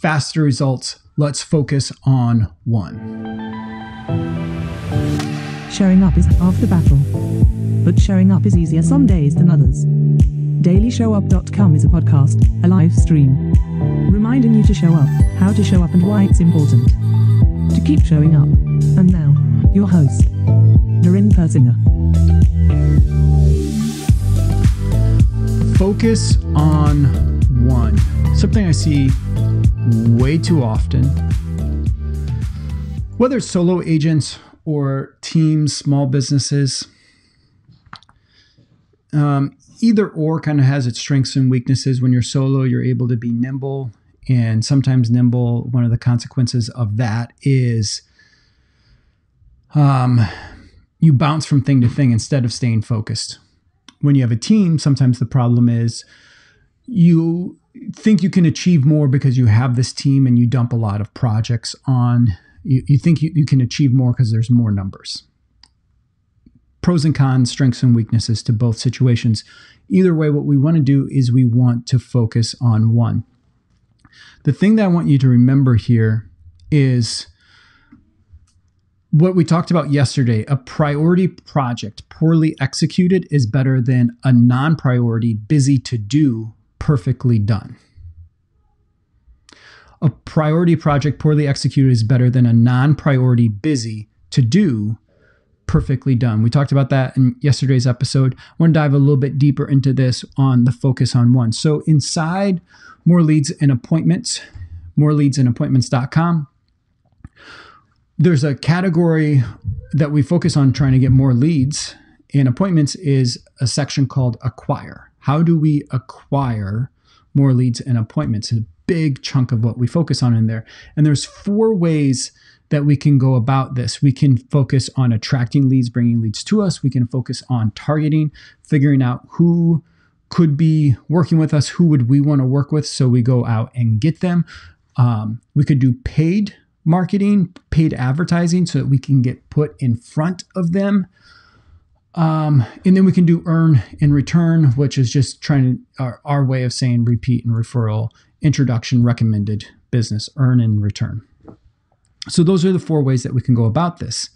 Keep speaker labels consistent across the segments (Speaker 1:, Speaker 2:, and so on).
Speaker 1: faster results. Let's focus on one.
Speaker 2: Showing up is half the battle, but showing up is easier some days than others. DailyShowUp.com is a podcast, a live stream, reminding you to show up, how to show up, and why it's important to keep showing up. And now, your host, Doreen Persinger.
Speaker 1: Focus on one. Something I see way too often. Whether it's solo agents or teams, small businesses, um, either or kind of has its strengths and weaknesses. When you're solo, you're able to be nimble, and sometimes nimble. One of the consequences of that is um, you bounce from thing to thing instead of staying focused. When you have a team, sometimes the problem is you think you can achieve more because you have this team and you dump a lot of projects on. You, you think you, you can achieve more because there's more numbers pros and cons, strengths and weaknesses to both situations. Either way, what we want to do is we want to focus on one. The thing that I want you to remember here is what we talked about yesterday a priority project poorly executed is better than a non priority, busy to do, perfectly done. A priority project poorly executed is better than a non priority, busy to do, perfectly done. We talked about that in yesterday's episode. I want to dive a little bit deeper into this on the focus on one. So inside more leads and appointments, more leads and appointments.com, there's a category that we focus on trying to get more leads and appointments is a section called acquire. How do we acquire more leads and appointments? It's a big chunk of what we focus on in there. And there's four ways that we can go about this. We can focus on attracting leads, bringing leads to us. We can focus on targeting, figuring out who could be working with us, who would we want to work with, so we go out and get them. Um, we could do paid marketing, paid advertising, so that we can get put in front of them. Um, and then we can do earn in return, which is just trying to our, our way of saying repeat and referral, introduction, recommended business, earn in return. So those are the four ways that we can go about this.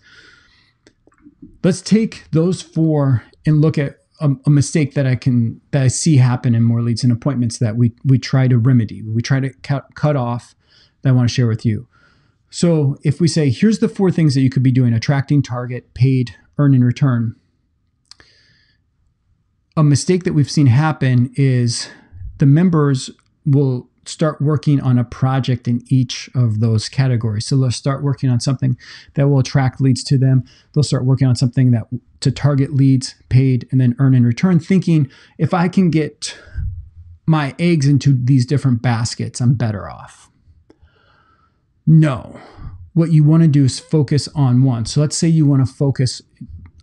Speaker 1: Let's take those four and look at a, a, mistake that I can that I see happen in more leads and appointments that we we try to remedy. We try to cut cut off that I want to share with you. So if we say here's the four things that you could be doing: attracting, target, paid, earn in return. A mistake that we've seen happen is the members will start working on a project in each of those categories. So they'll start working on something that will attract leads to them. They'll start working on something that to target leads, paid, and then earn in return, thinking if I can get my eggs into these different baskets, I'm better off. No. What you want to do is focus on one. So let's say you want to focus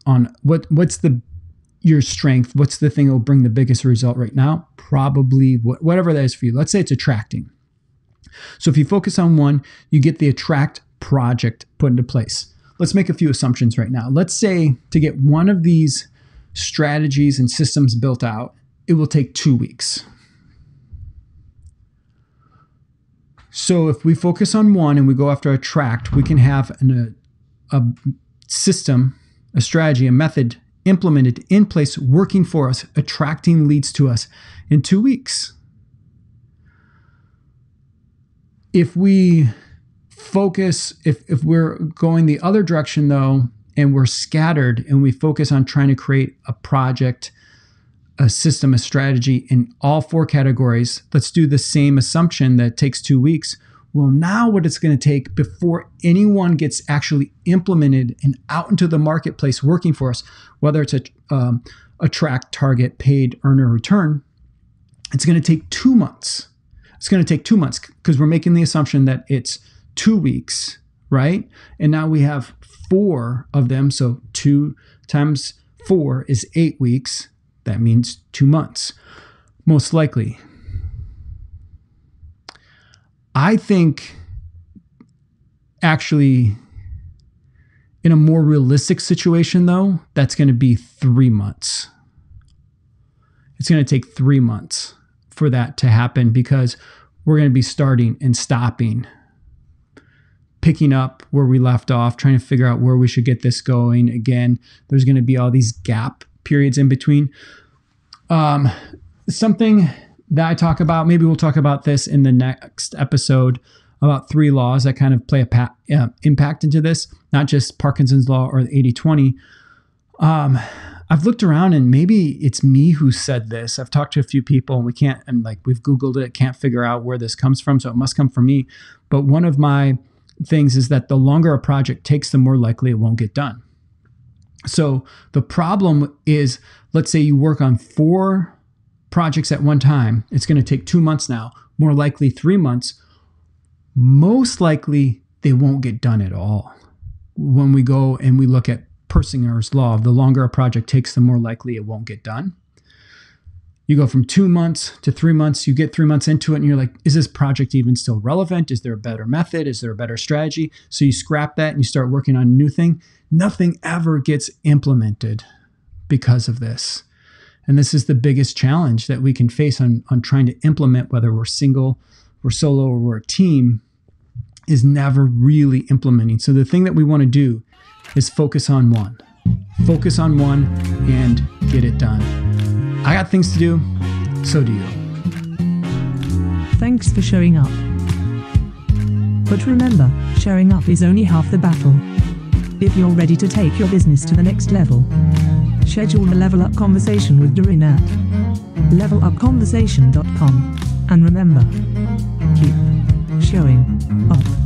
Speaker 1: on what what's the your strength, what's the thing that will bring the biggest result right now? Probably whatever that is for you. Let's say it's attracting. So if you focus on one, you get the attract project put into place. Let's make a few assumptions right now. Let's say to get one of these strategies and systems built out, it will take two weeks. So if we focus on one and we go after attract, we can have an, a, a system, a strategy, a method implemented in place, working for us, attracting leads to us in two weeks. If we focus, if, if we're going the other direction though, and we're scattered and we focus on trying to create a project, a system, a strategy in all four categories, let's do the same assumption that takes two weeks well, now what it's going to take before anyone gets actually implemented and out into the marketplace working for us, whether it's a um, attract, target, paid, earner, return, it's going to take two months. It's going to take two months because we're making the assumption that it's two weeks, right? And now we have four of them. So two times four is eight weeks. That means two months, most likely. I think actually in a more realistic situation though, that's going to be 3 months. It's going to take 3 months for that to happen because we're going to be starting and stopping, picking up where we left off, trying to figure out where we should get this going. Again, there's going to be all these gap periods in between. Um, something that I talk about, maybe we'll talk about this in the next episode about three laws that kind of play a pa- uh, impact into this, not just Parkinson's law or the 80 20. Um, I've looked around and maybe it's me who said this. I've talked to a few people and we can't, and like we've Googled it, can't figure out where this comes from. So it must come from me. But one of my things is that the longer a project takes, the more likely it won't get done. So the problem is, let's say you work on four projects at one time. It's going to take two months now, more likely three months. Most likely they won't get done at all. When we go and we look at Persinger's law the longer a project takes, the more likely it won't get done. You go from two months to three months, you get three months into it, and you're like, is this project even still relevant? Is there a better method? Is there a better strategy? So you scrap that and you start working on a new thing. Nothing ever gets implemented because of this. And this is the biggest challenge that we can face on, on trying to implement, whether we're single, we're solo, or we're a team, is never really implementing. So the thing that we want to do is focus on one. Focus on one and get it done. I got things to do, so do you.
Speaker 2: Thanks for showing up. But remember, showing up is only half the battle. If you're ready to take your business to the next level, schedule the Level Up conversation with Doreen at levelupconversation.com. And remember, keep showing up.